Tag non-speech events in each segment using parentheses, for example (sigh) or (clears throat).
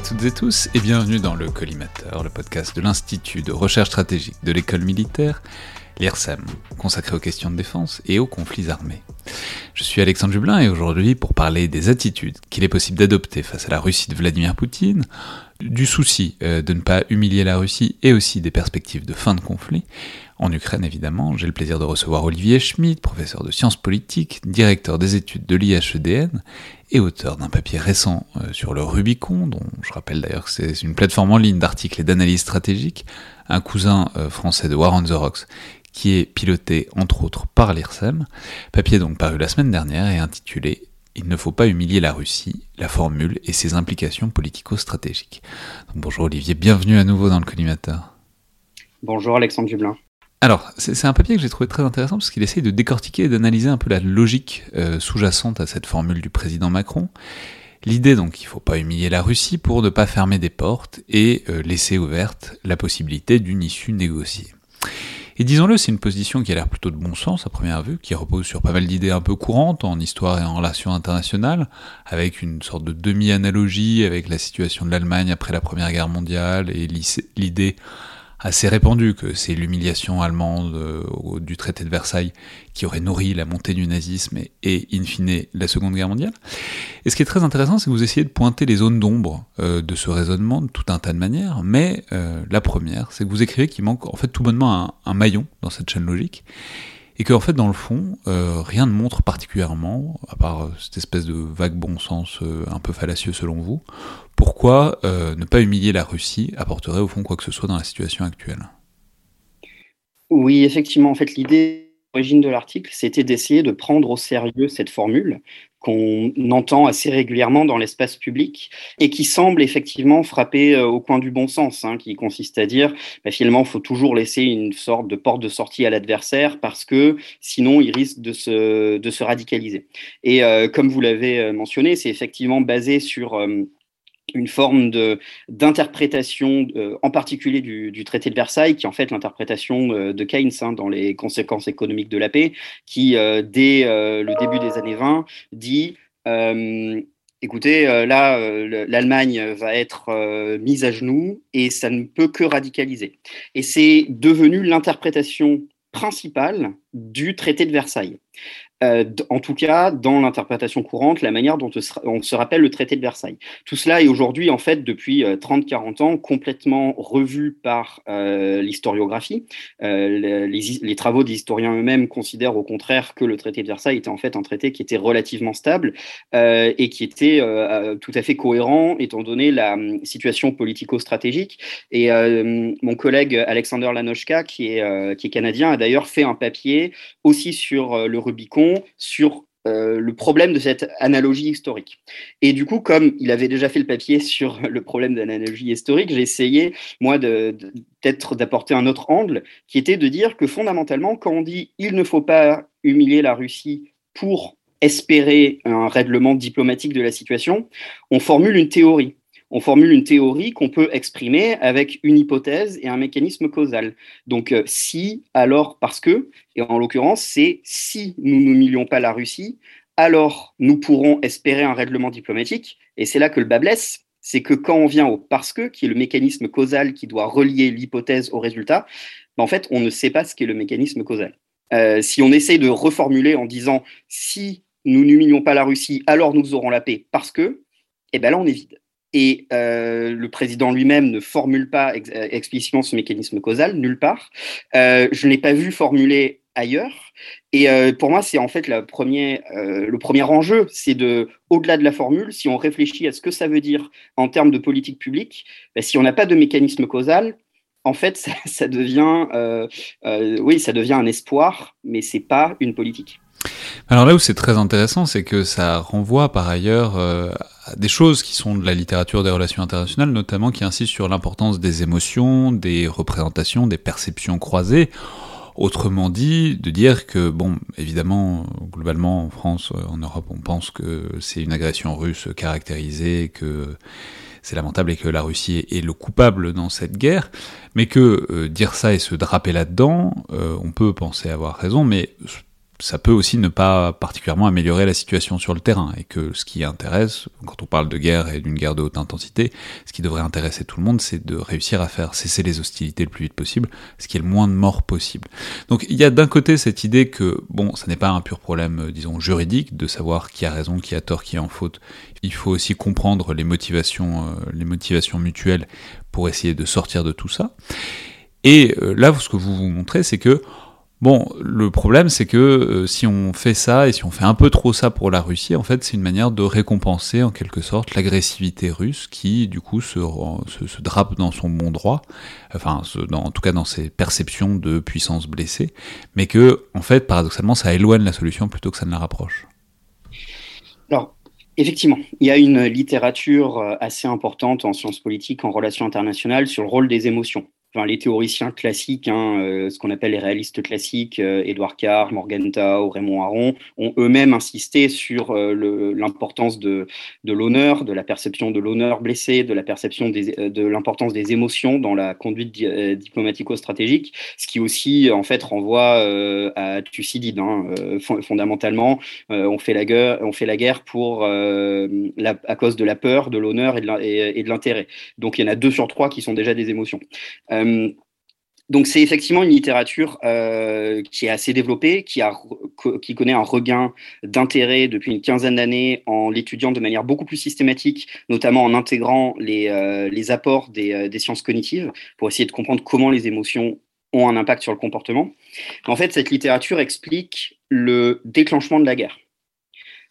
à toutes et tous et bienvenue dans le Collimateur, le podcast de l'Institut de recherche stratégique de l'école militaire, l'IRSEM, consacré aux questions de défense et aux conflits armés. Je suis Alexandre Jublin et aujourd'hui pour parler des attitudes qu'il est possible d'adopter face à la Russie de Vladimir Poutine, du souci euh, de ne pas humilier la Russie et aussi des perspectives de fin de conflit. En Ukraine évidemment, j'ai le plaisir de recevoir Olivier Schmidt, professeur de sciences politiques, directeur des études de l'IHEDN et auteur d'un papier récent euh, sur le Rubicon, dont je rappelle d'ailleurs que c'est une plateforme en ligne d'articles et d'analyses stratégiques, un cousin euh, français de War on the Rocks qui est piloté entre autres par l'IRSEM, papier donc paru la semaine dernière et intitulé Il ne faut pas humilier la Russie, la formule et ses implications politico-stratégiques. bonjour Olivier, bienvenue à nouveau dans le collimateur. Bonjour Alexandre Dublin. Alors, c'est un papier que j'ai trouvé très intéressant parce qu'il essaye de décortiquer et d'analyser un peu la logique euh, sous-jacente à cette formule du président Macron. L'idée donc qu'il ne faut pas humilier la Russie pour ne pas fermer des portes et euh, laisser ouverte la possibilité d'une issue négociée. Et disons-le, c'est une position qui a l'air plutôt de bon sens à première vue, qui repose sur pas mal d'idées un peu courantes en histoire et en relations internationales, avec une sorte de demi-analogie avec la situation de l'Allemagne après la Première Guerre mondiale et l'idée assez répandu que c'est l'humiliation allemande euh, du traité de Versailles qui aurait nourri la montée du nazisme et, in fine la Seconde Guerre mondiale. Et ce qui est très intéressant, c'est que vous essayez de pointer les zones d'ombre euh, de ce raisonnement de tout un tas de manières, mais euh, la première, c'est que vous écrivez qu'il manque en fait tout bonnement un, un maillon dans cette chaîne logique, et qu'en fait dans le fond rien ne montre particulièrement à part cette espèce de vague bon sens un peu fallacieux selon vous pourquoi euh, ne pas humilier la Russie apporterait au fond quoi que ce soit dans la situation actuelle? Oui, effectivement, en fait, l'idée origine de l'article, c'était d'essayer de prendre au sérieux cette formule qu'on entend assez régulièrement dans l'espace public et qui semble effectivement frapper euh, au coin du bon sens, hein, qui consiste à dire bah, finalement il faut toujours laisser une sorte de porte de sortie à l'adversaire parce que sinon il risque de se, de se radicaliser. Et euh, comme vous l'avez mentionné, c'est effectivement basé sur une forme d'interprétation, euh, en particulier du, traité de Versailles, qui est en fait l'interprétation euh, de Keynes hein, dans les conséquences économiques de la paix, qui, euh, dès le début des années 20, dit écoutez, là, l'Allemagne va être mise à genoux et ça ne peut que radicaliser. Et c'est devenu l'interprétation principale du traité de Versailles. Euh, en tout cas dans l'interprétation courante, la manière dont on se rappelle le traité de Versailles. Tout cela est aujourd'hui, en fait, depuis 30-40 euh, ans, complètement revu par euh, l'historiographie. Les, travaux des historiens eux-mêmes considèrent au contraire que le traité de Versailles était en fait un traité qui était relativement stable et qui était tout à fait cohérent étant donné la situation politico-stratégique. Et mon collègue Alexander Lanochka, qui est canadien, a d'ailleurs fait un papier aussi sur le Rubicon sur euh, le problème de cette analogie historique. Et du coup, comme il avait déjà fait le papier sur (laughs) le problème de l'analogie historique, j'ai essayé, moi, d'apporter un autre angle, qui était de dire que fondamentalement, quand on dit il ne faut pas humilier la Russie pour espérer un règlement diplomatique de la situation, on formule une théorie on formule une théorie qu'on peut exprimer avec une hypothèse et un mécanisme causal. Donc euh, si, alors parce que, et en l'occurrence c'est si nous n'humilions pas la Russie, alors nous pourrons espérer un règlement diplomatique, et c'est là que le bas blesse, c'est que quand on vient au parce que, qui est le mécanisme causal qui doit relier l'hypothèse au résultat, ben, en fait on ne sait pas ce qu'est le mécanisme causal. si on essaye de reformuler en disant si nous n'humilions pas la Russie, alors nous aurons la paix parce que, eh bien là, on est vide. Et le président lui-même ne formule pas explicitement ce mécanisme causal, nulle part. je ne l'ai pas vu formuler ailleurs. Et euh, pour moi, c'est en fait euh, le premier enjeu, c'est de, au-delà de la formule, si on réfléchit à ce que ça veut dire en termes de politique publique, ben, si on n'a pas de mécanisme causal, en fait, ça, (laughs) devient, euh, oui, ça devient un espoir, mais c'est pas une politique. Alors là où c'est très intéressant, c'est que ça renvoie par ailleurs à des choses qui sont de la littérature des relations internationales, notamment qui insistent sur l'importance des émotions, des représentations, des perceptions croisées. Autrement dit, de dire que, bon, évidemment, globalement, en France, euh, en Europe, on pense que c'est une agression russe caractérisée, que c'est lamentable et que la Russie est le coupable dans cette guerre, mais que euh, dire ça et se draper là-dedans, euh, on peut penser avoir raison, mais ça peut aussi ne pas particulièrement améliorer la situation sur le terrain, et que ce qui intéresse, quand on parle de guerre et d'une guerre de haute intensité, ce qui devrait intéresser tout le monde, c'est de réussir à faire cesser les hostilités le plus vite possible, ce qui est le moins de morts possible. Donc il y a d'un côté cette idée que, bon, ça n'est pas un pur problème, euh, disons, juridique, de savoir qui a raison, qui a tort, qui est en faute. Il faut aussi comprendre les motivations, euh, les motivations mutuelles pour essayer de sortir de tout ça. Et euh, là, ce que vous vous montrez, c'est que Bon, le problème c'est que euh, si on fait ça et si on fait un peu trop ça pour la Russie, en fait c'est une manière de récompenser en quelque sorte l'agressivité russe qui du coup se, drape dans son bon droit, enfin en tout cas dans ses perceptions de puissance blessée, mais que en fait paradoxalement ça éloigne la solution plutôt que ça ne la rapproche. Alors Effectivement, il y a une littérature euh, assez importante en sciences politiques, en relations internationales, sur le rôle des émotions les théoriciens classiques, hein, euh, ce qu'on appelle les réalistes classiques, euh, Édouard Carr, Morgenthau, Raymond Aron, ont eux-mêmes insisté sur euh, l'importance de, de l'honneur, de la perception de l'honneur blessé, de la perception des, de l'importance des émotions dans la conduite diplomatico-stratégique, ce qui aussi en fait renvoie à Thucydide. Hein, fondamentalement, on fait la guerre, on fait la guerre pour la, à cause de la peur, de l'honneur et de l'intérêt. Donc il y en a deux sur trois qui sont déjà des émotions. Euh, donc c'est effectivement une littérature euh, qui est assez développée, qui, a, qui connaît un regain d'intérêt depuis une quinzaine d'années en l'étudiant de manière beaucoup plus systématique, notamment en intégrant les, euh, apports des, sciences cognitives pour essayer de comprendre comment les émotions ont un impact sur le comportement. En fait, cette littérature explique le déclenchement de la guerre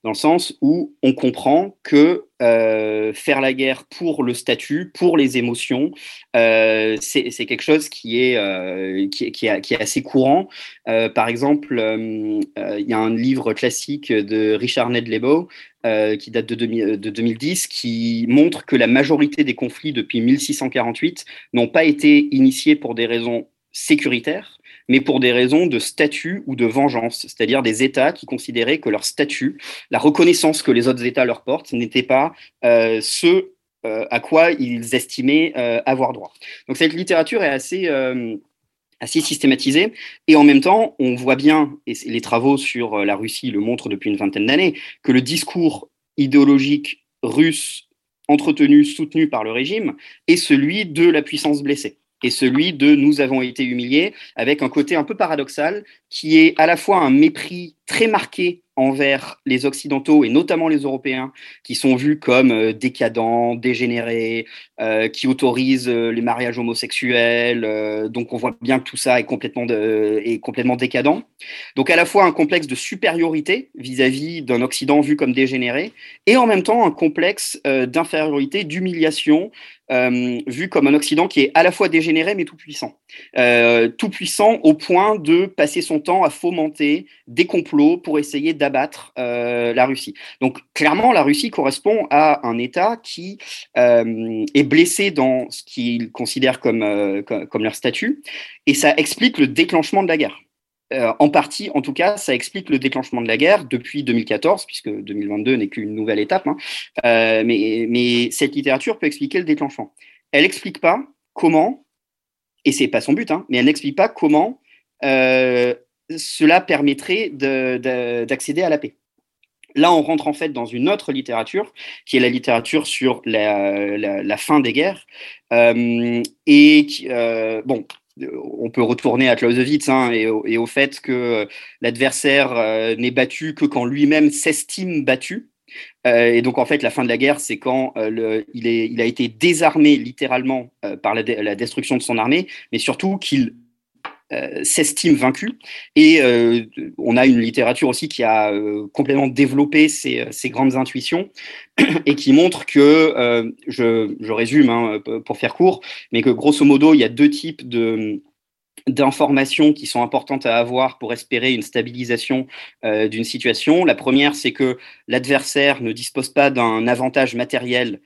dans le sens où on comprend que euh, faire la guerre pour le statut, pour les émotions, euh, c'est quelque chose qui est, euh, qui, est, assez courant. par exemple, il y a un livre classique de Richard Ned Lebo qui date de, de 2010 qui montre que la majorité des conflits depuis 1648 n'ont pas été initiés pour des raisons sécuritaires, mais pour des raisons de statut ou de vengeance, c'est-à-dire des États qui considéraient que leur statut, la reconnaissance que les autres États leur portent, n'était pas euh, ce euh, à quoi ils estimaient euh, avoir droit. Donc cette littérature est assez assez systématisée. Et en même temps, on voit bien, et les travaux sur la Russie le montrent depuis une vingtaine d'années, que le discours idéologique russe entretenu, soutenu par le régime, est celui de la puissance blessée et celui de nous avons été humiliés, avec un côté un peu paradoxal qui est à la fois un mépris très marqué envers les Occidentaux et notamment les Européens, qui sont vus comme euh, décadents, dégénérés, euh, qui autorisent euh, les mariages homosexuels. donc on voit bien que tout ça est complètement, est complètement décadent. Donc à la fois un complexe de supériorité vis-à-vis d'un Occident vu comme dégénéré, et en même temps un complexe d'infériorité, d'humiliation, vu comme un Occident qui est à la fois dégénéré mais tout puissant. tout puissant au point de passer son temps à fomenter des complots pour essayer d'abattre euh, la Russie. Donc clairement, la Russie correspond à un État qui euh, est blessé dans ce qu'ils considèrent comme, euh, comme, leur statut, et ça explique le déclenchement de la guerre. en partie, en tout cas, ça explique le déclenchement de la guerre depuis 2014, puisque 2022 n'est qu'une nouvelle étape. Hein. mais, mais cette littérature peut expliquer le déclenchement. Elle n'explique pas comment, et c'est pas son but, hein, mais elle n'explique pas comment cela permettrait d'accéder à la paix. Là, on rentre en fait dans une autre littérature, qui est la littérature sur la, fin des guerres. Euh, et euh, bon, on peut retourner à Clausewitz hein, et, au fait que l'adversaire n'est battu que quand lui-même s'estime battu. et donc en fait, la fin de la guerre, c'est quand il, a été désarmé littéralement par la, destruction de son armée, mais surtout qu'il euh, s'estime vaincu. Et euh, on a une littérature aussi qui a euh, complètement développé ces, grandes intuitions (clears throat) et qui montre que, je, résume hein, pour faire court, mais que grosso modo, il y a deux types de d'informations qui sont importantes à avoir pour espérer une stabilisation d'une situation. La première, c'est que l'adversaire ne dispose pas d'un avantage matériel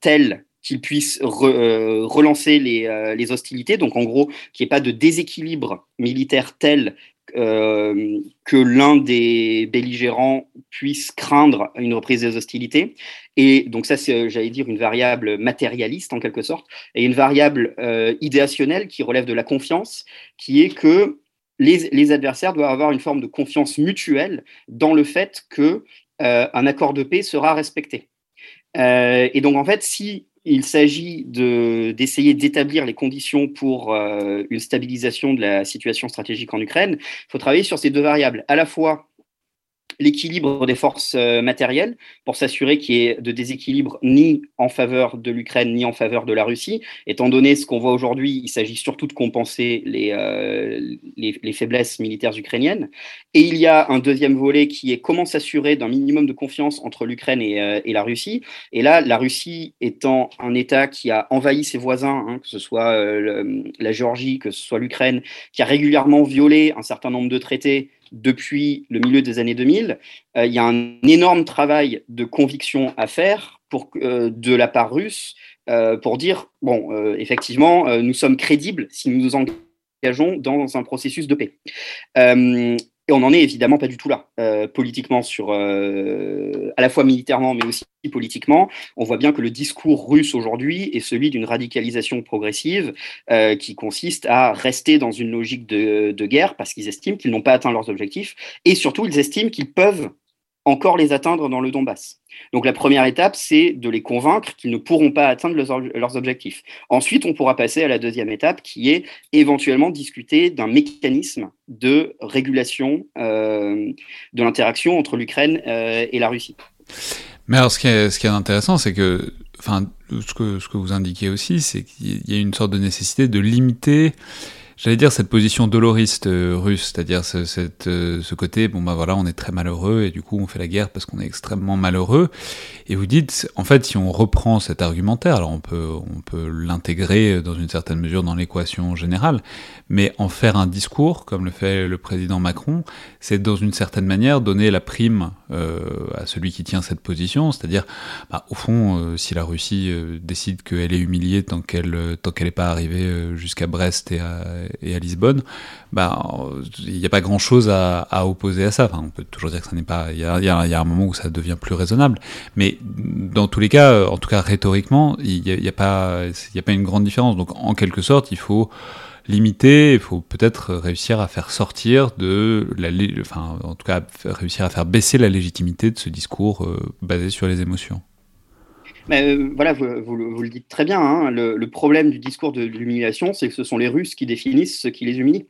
tel qu'il puisse euh, relancer euh, les, hostilités, donc en gros qu'il n'y ait pas de déséquilibre militaire tel euh, que l'un des belligérants puisse craindre une reprise des hostilités. Et donc ça, c'est, j'allais dire, une variable matérialiste en quelque sorte, et une variable idéationnelle qui relève de la confiance, qui est que les, adversaires doivent avoir une forme de confiance mutuelle dans le fait que un accord de paix sera respecté. et donc en fait, si il s'agit d'essayer d'établir les conditions pour euh, une stabilisation de la situation stratégique en Ukraine. Il faut travailler sur ces deux variables, à la fois l'équilibre des forces euh, matérielles pour s'assurer qu'il y ait de déséquilibre ni en faveur de l'Ukraine ni en faveur de la Russie. Étant donné ce qu'on voit aujourd'hui, il s'agit surtout de compenser les, euh, les, faiblesses militaires ukrainiennes. Et il y a un deuxième volet qui est comment s'assurer d'un minimum de confiance entre l'Ukraine et, euh, et, la Russie. Et là, la Russie étant un État qui a envahi ses voisins, hein, que ce soit la Géorgie, que ce soit l'Ukraine, qui a régulièrement violé un certain nombre de traités depuis le milieu des années 2000, euh, il y a un énorme travail de conviction à faire euh, de la part russe euh, pour dire, bon, effectivement, nous sommes crédibles si nous nous engageons dans un processus de paix. Et on n'en est évidemment pas du tout là, euh, politiquement, sur, euh, à la fois militairement, mais aussi politiquement. On voit bien que le discours russe aujourd'hui est celui d'une radicalisation progressive euh, qui consiste à rester dans une logique de, de guerre parce qu'ils estiment qu'ils n'ont pas atteint leurs objectifs et surtout ils estiment qu'ils peuvent encore les atteindre dans le Donbass. Donc la première étape, c'est de les convaincre qu'ils ne pourront pas atteindre leurs, objectifs. Ensuite, on pourra passer à la deuxième étape, qui est éventuellement discuter d'un mécanisme de régulation euh, de l'interaction entre l'Ukraine euh, et la Russie. Mais alors, ce qui est, intéressant, c'est que, enfin, que, ce que vous indiquez aussi, c'est qu'il y a une sorte de nécessité de limiter J'allais dire cette position doloriste euh, russe, c'est-à-dire euh, ce côté, bon bah voilà, on est très malheureux et du coup on fait la guerre parce qu'on est extrêmement malheureux. Et vous dites, en fait, si on reprend cet argumentaire, alors on peut, on peut l'intégrer dans une certaine mesure dans l'équation générale, mais en faire un discours, comme le fait le président Macron, c'est dans une certaine manière donner la prime euh, à celui qui tient cette position, c'est-à-dire, bah, au fond, euh, si la Russie décide qu'elle est humiliée tant qu'elle tant qu'elle n'est pas arrivée jusqu'à Brest et à et à Lisbonne, bah, il n'y a pas grand-chose à, opposer à ça. On peut toujours dire que ça n'est pas. Il y a, un moment où ça devient plus raisonnable, mais dans tous les cas, en tout cas rhétoriquement, il n'y a, pas, a pas une grande différence. Donc, en quelque sorte, il faut limiter, il faut peut-être réussir à faire sortir de enfin, en tout cas, réussir à faire baisser la légitimité de ce discours euh, basé sur les émotions. Mais euh, voilà, vous, le dites très bien. Hein. le, problème du discours de, l'humiliation, c'est que ce sont les Russes qui définissent ce qui les humilie.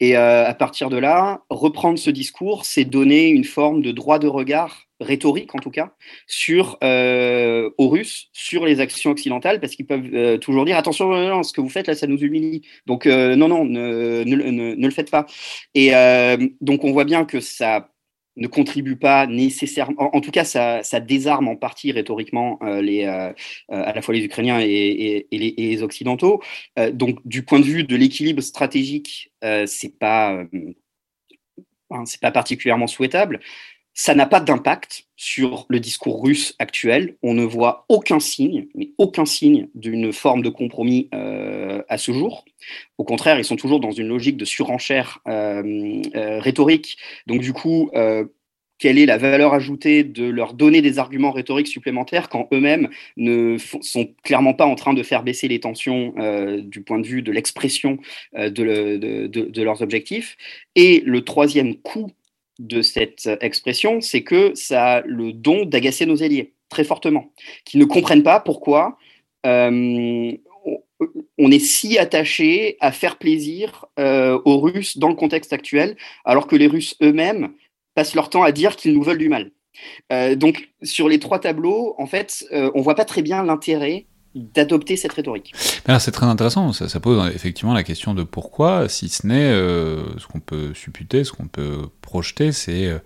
Et euh, à partir de là, reprendre ce discours, c'est donner une forme de droit de regard rhétorique en tout cas, sur euh, aux Russes, sur les actions occidentales, parce qu'ils peuvent toujours dire attention, ce que vous faites là, ça nous humilie. Donc non, non, ne, ne, le faites pas. Et donc on voit bien que ça ne contribue pas nécessairement, en, tout cas, ça, désarme en partie rhétoriquement euh, euh, euh, à la fois les Ukrainiens et, les, Occidentaux. donc, du point de vue de l'équilibre stratégique, c'est pas, pas particulièrement souhaitable. Ça n'a pas d'impact sur le discours russe actuel. On ne voit aucun signe, mais aucun signe d'une forme de compromis à ce jour. Au contraire, ils sont toujours dans une logique de surenchère euh, euh, rhétorique. Donc du coup, euh, quelle est la valeur ajoutée de leur donner des arguments rhétoriques supplémentaires quand eux-mêmes ne sont clairement pas en train de faire baisser les tensions du point de vue de l'expression de, leurs objectifs? Et le troisième coup de cette expression, c'est que ça a le don d'agacer nos alliés très fortement, qui ne comprennent pas pourquoi on est si attaché à faire plaisir aux Russes dans le contexte actuel, alors que les Russes eux-mêmes passent leur temps à dire qu'ils nous veulent du mal. donc, sur les trois tableaux, en fait, on voit pas très bien l'intérêt d'adopter cette rhétorique. c'est très intéressant, ça, pose effectivement la question de pourquoi, si ce n'est euh, ce qu'on peut supputer, ce qu'on peut projeter, c'est euh,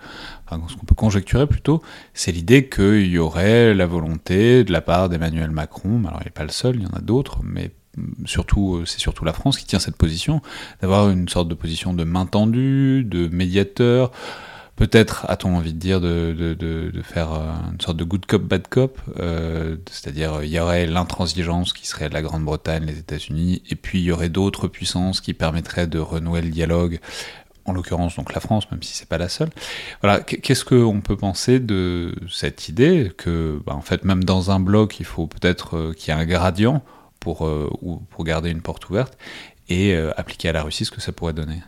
ce qu'on peut conjecturer plutôt, c'est l'idée qu'il y aurait la volonté de la part d'Emmanuel Macron, alors il n'est pas le seul, il y en a d'autres, mais surtout, euh, c'est surtout la France qui tient cette position, d'avoir une sorte de position de main tendue, de médiateur, Peut-être a-t-on envie de dire de, de, de, faire euh, une sorte de good cop, bad cop, euh, c'est-à-dire il y aurait l'intransigeance qui serait la Grande-Bretagne, les États-Unis, et puis il y aurait d'autres puissances qui permettraient de renouer le dialogue, en l'occurrence donc la France, même si c'est pas la seule. Voilà, qu'est-ce qu'on peut penser de cette idée que, bah, en fait, même dans un bloc, il faut peut-être euh, qu'il y ait un gradient pour, pour garder une porte ouverte, et appliquer à la Russie ce que ça pourrait donner?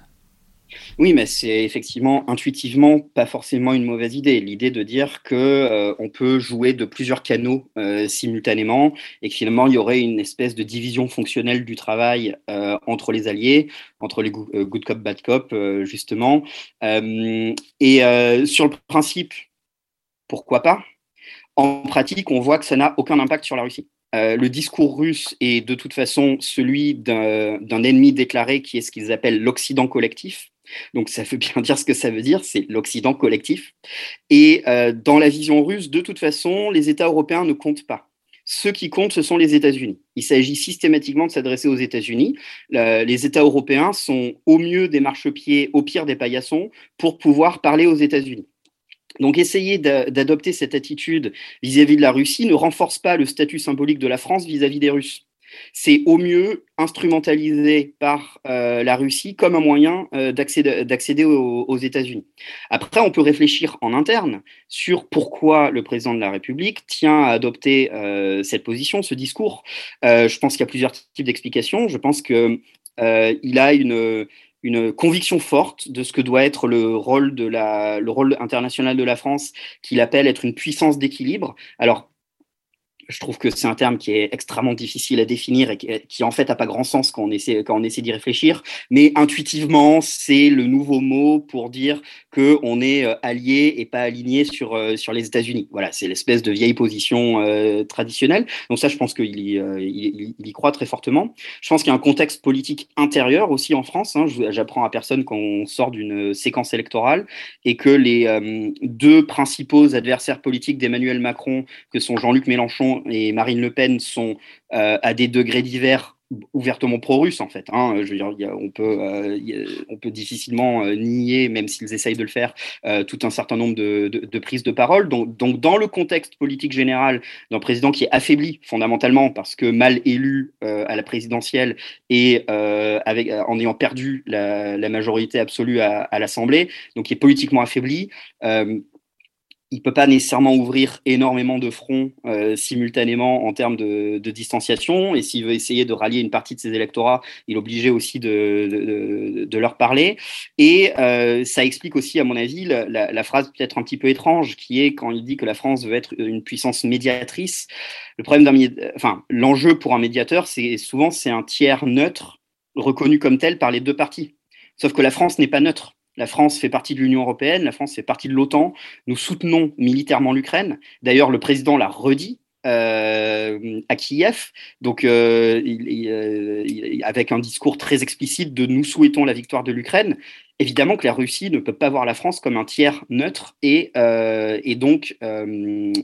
Oui, mais c'est effectivement intuitivement pas forcément une mauvaise idée. L'idée de dire que euh, on peut jouer de plusieurs canaux euh, simultanément et que finalement il y aurait une espèce de division fonctionnelle du travail euh, entre les alliés, entre les good cop, bad cop, justement. et sur le principe, pourquoi pas En pratique, on voit que ça n'a aucun impact sur la Russie. le discours russe est de toute façon celui d'un ennemi déclaré qui est ce qu'ils appellent l'Occident collectif, donc ça veut (laughs) bien dire ce que ça veut dire, c'est l'Occident collectif. Et euh, dans la vision russe, de toute façon, les États européens ne comptent pas. Ceux qui comptent, ce sont les États-Unis. Il s'agit systématiquement de s'adresser aux États-Unis. les États européens sont au mieux des marchepieds, au pire des paillassons, pour pouvoir parler aux États-Unis. Donc essayer d'adopter cette attitude vis-à-vis de la Russie ne renforce pas le statut symbolique de la France vis à -vis des Russes c'est au mieux instrumentalisé par euh, la Russie comme un moyen euh, d'accéder aux, États-Unis. Après, on peut réfléchir en interne sur pourquoi le président de la République tient à adopter euh, cette position, ce discours. je pense qu'il y a plusieurs types d'explications. Je pense qu'il a une, conviction forte de ce que doit être le rôle, le rôle international de la France, qu'il appelle être une puissance d'équilibre. Alors, je trouve que c'est un terme qui est extrêmement difficile à définir et qui, en fait n'a pas grand sens quand on essaie, quand on essaie d'y réfléchir. Mais intuitivement, c'est le nouveau mot pour dire qu'on est euh, allié et pas aligné sur, euh, sur les États-Unis. Voilà, c'est l'espèce de vieille position euh, traditionnelle. Donc ça, je pense qu'il y, il, y croit très fortement. Je pense qu'il y a un contexte politique intérieur aussi en France. Hein. J'apprends à personne qu'on sort d'une séquence électorale et que les deux principaux adversaires politiques d'Emmanuel Macron, que sont Jean-Luc Mélenchon et Marine Le Pen sont euh, à des degrés divers ouvertement pro-russes en fait. Hein. Je veux dire, on, peut, euh, on peut difficilement euh, nier, même s'ils essayent de le faire, tout un certain nombre de, prises de parole. Donc, dans le contexte politique général d'un président qui est affaibli fondamentalement parce que mal élu à la présidentielle et en ayant perdu la, majorité absolue à, à l'Assemblée, donc qui est politiquement affaibli, il peut pas nécessairement ouvrir énormément de fronts euh, simultanément en termes de, distanciation. Et s'il veut essayer de rallier une partie de ses électorats, il est obligé aussi de, de, leur parler. Et euh, ça explique aussi, à mon avis, la, phrase peut-être un petit peu étrange qui est quand il dit que la France veut être une puissance médiatrice. Le problème d'un, enfin, l'enjeu pour un médiateur, c'est souvent c'est un tiers neutre reconnu comme tel par les deux parties. Sauf que la France n'est pas neutre. La France fait partie de l'Union européenne, la France fait partie de l'OTAN. Nous soutenons militairement l'Ukraine. D'ailleurs, le président l'a redit euh, à Kiev, donc euh, avec un discours très explicite de nous souhaitons la victoire de l'Ukraine. Évidemment que la Russie ne peut pas voir la France comme un tiers neutre euh, et donc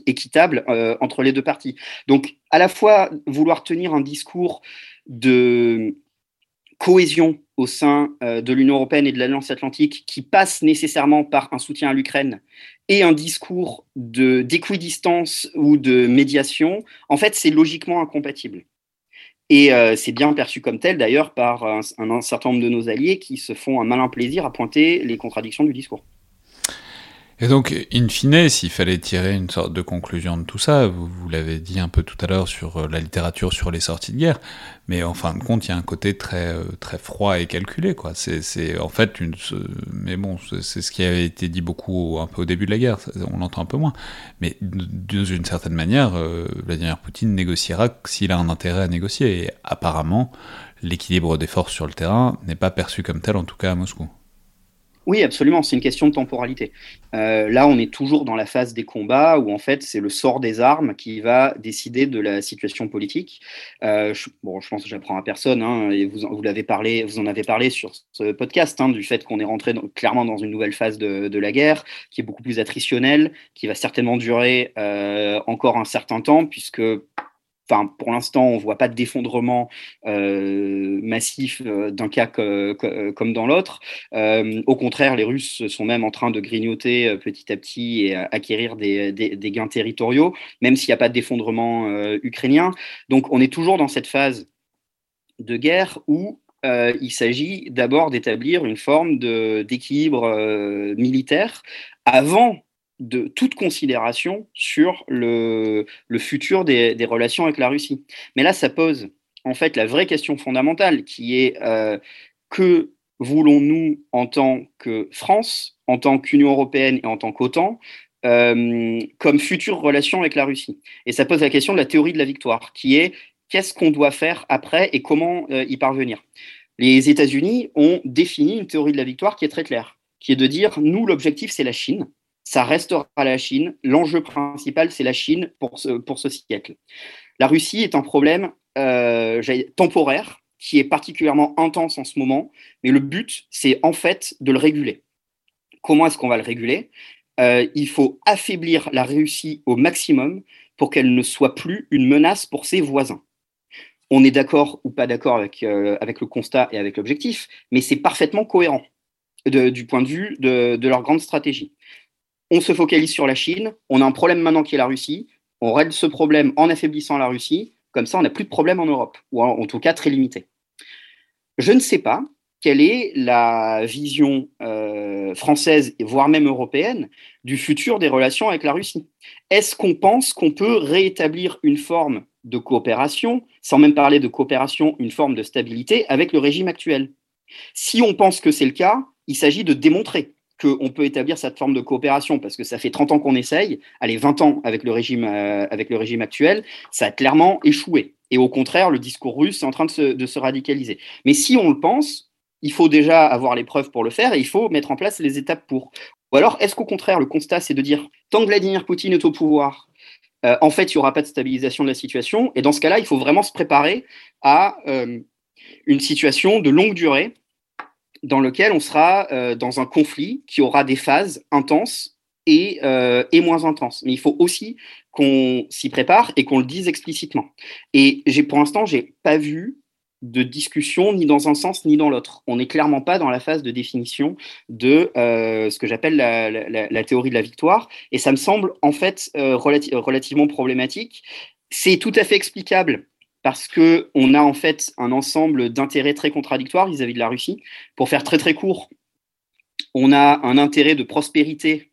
équitable entre les deux parties. Donc à la fois vouloir tenir un discours de cohésion au sein euh, de l'Union européenne et de l'Alliance atlantique qui passe nécessairement par un soutien à l'Ukraine et un discours d'équidistance ou de médiation, en fait, c'est logiquement incompatible. Et euh, c'est bien perçu comme tel, d'ailleurs, par un, certain nombre de nos alliés qui se font un malin plaisir à pointer les contradictions du discours. Et donc, in fine, s'il fallait tirer une sorte de conclusion de tout ça, vous, vous l'avez dit un peu tout à l'heure sur euh, la littérature sur les sorties de guerre, mais en fin de compte, il y a un côté très, euh, très froid et calculé, quoi. C'est en fait une. Mais bon, c'est ce qui avait été dit beaucoup un peu au début de la guerre, on l'entend un peu moins. Mais d'une certaine manière, euh, Vladimir Poutine négociera s'il a un intérêt à négocier. Et apparemment, l'équilibre des forces sur le terrain n'est pas perçu comme tel, en tout cas à Moscou. Oui, absolument, c'est une question de temporalité. Euh, là, on est toujours dans la phase des combats où en fait c'est le sort des armes qui va décider de la situation politique. Euh, je, bon, je pense que j'apprends à personne, hein, et vous, l'avez parlé, vous en avez parlé sur ce podcast, hein, du fait qu'on est rentré clairement dans une nouvelle phase de, de, la guerre qui est beaucoup plus attritionnelle, qui va certainement durer euh, encore un certain temps, puisque Enfin, pour l'instant, on ne voit pas de d'effondrement euh, massif euh, d'un cas comme dans l'autre. Euh, au contraire, les Russes sont même en train de grignoter petit à petit et acquérir des, gains territoriaux, même s'il n'y a pas d'effondrement ukrainien. Donc, on est toujours dans cette phase de guerre où il s'agit d'abord d'établir une forme d'équilibre militaire avant de toute considération sur le, futur des, relations avec la Russie. Mais là, ça pose en fait la vraie question fondamentale qui est euh, que voulons-nous en tant que France, en tant qu'Union européenne et en tant qu'OTAN euh, comme future relation avec la Russie? Et ça pose la question de la théorie de la victoire, qui est qu'est-ce qu'on doit faire après et comment euh, y parvenir? Les États-Unis ont défini une théorie de la victoire qui est très claire, qui est de dire, nous, l'objectif, c'est la Chine ça restera la Chine. L'enjeu principal, c'est la Chine pour ce, pour ce siècle. La Russie est un problème euh, temporaire qui est particulièrement intense en ce moment, mais le but, c'est en fait de le réguler. Comment est-ce qu'on va le réguler? Euh, Il faut affaiblir la Russie au maximum pour qu'elle ne soit plus une menace pour ses voisins. On est d'accord ou pas d'accord avec, euh, avec le constat et avec l'objectif, mais c'est parfaitement cohérent du point de vue de, de leur grande stratégie on se focalise sur la Chine, on a un problème maintenant qui est la Russie, on règle ce problème en affaiblissant la Russie, comme ça on n'a plus de problème en Europe, ou en, tout cas très limité. Je ne sais pas quelle est la vision euh, française, voire même européenne, du futur des relations avec la Russie. Est-ce qu'on pense qu'on peut réétablir une forme de coopération, sans même parler de coopération, une forme de stabilité avec le régime actuel? Si on pense que c'est le cas, il s'agit de démontrer qu'on peut établir cette forme de coopération, parce que ça fait 30 ans qu'on essaye, allez, 20 ans avec le régime, euh, avec le régime actuel, ça a clairement échoué. Et au contraire, le discours russe est en train de se, de se radicaliser. Mais si on le pense, il faut déjà avoir les preuves pour le faire et il faut mettre en place les étapes pour. Ou alors, est-ce qu'au contraire, le constat, c'est de dire, tant que Vladimir Poutine est au pouvoir, euh, en fait, il n'y aura pas de stabilisation de la situation. Et dans ce cas-là, il faut vraiment se préparer à euh, une situation de longue durée dans lequel on sera euh, dans un conflit qui aura des phases intenses et, euh, et moins intenses. Mais il faut aussi qu'on s'y prépare et qu'on le dise explicitement. Et pour l'instant, j'ai pas vu de discussion ni dans un sens ni dans l'autre. On n'est clairement pas dans la phase de définition de euh, ce que j'appelle la, théorie de la victoire. Et ça me semble en fait relativement problématique. C'est tout à fait explicable parce qu'on a en fait un ensemble d'intérêts très contradictoires vis-à-vis de la Russie. Pour faire très très court, on a un intérêt de prospérité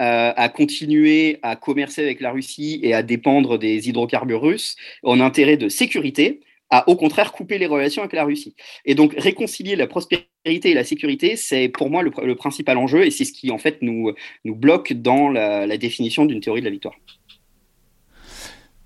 euh, à continuer à commercer avec la Russie et à dépendre des hydrocarbures russes. On un intérêt de sécurité à au contraire couper les relations avec la Russie. Et donc réconcilier la prospérité et la sécurité, c'est pour moi le, principal enjeu et c'est ce qui en fait nous bloque dans la définition d'une théorie de la victoire.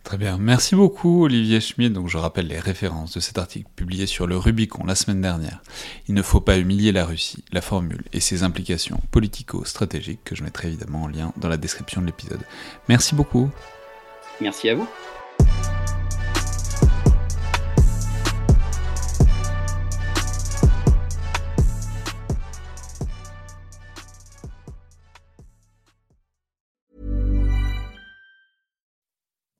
Très bien, merci beaucoup Olivier Schmidt. Donc je rappelle les références de cet article publié sur le Rubicon la semaine dernière. Il ne faut pas humilier la Russie, la formule et ses implications politico-stratégiques que je mettrai évidemment en lien dans la description de l'épisode. Merci beaucoup. Merci à vous.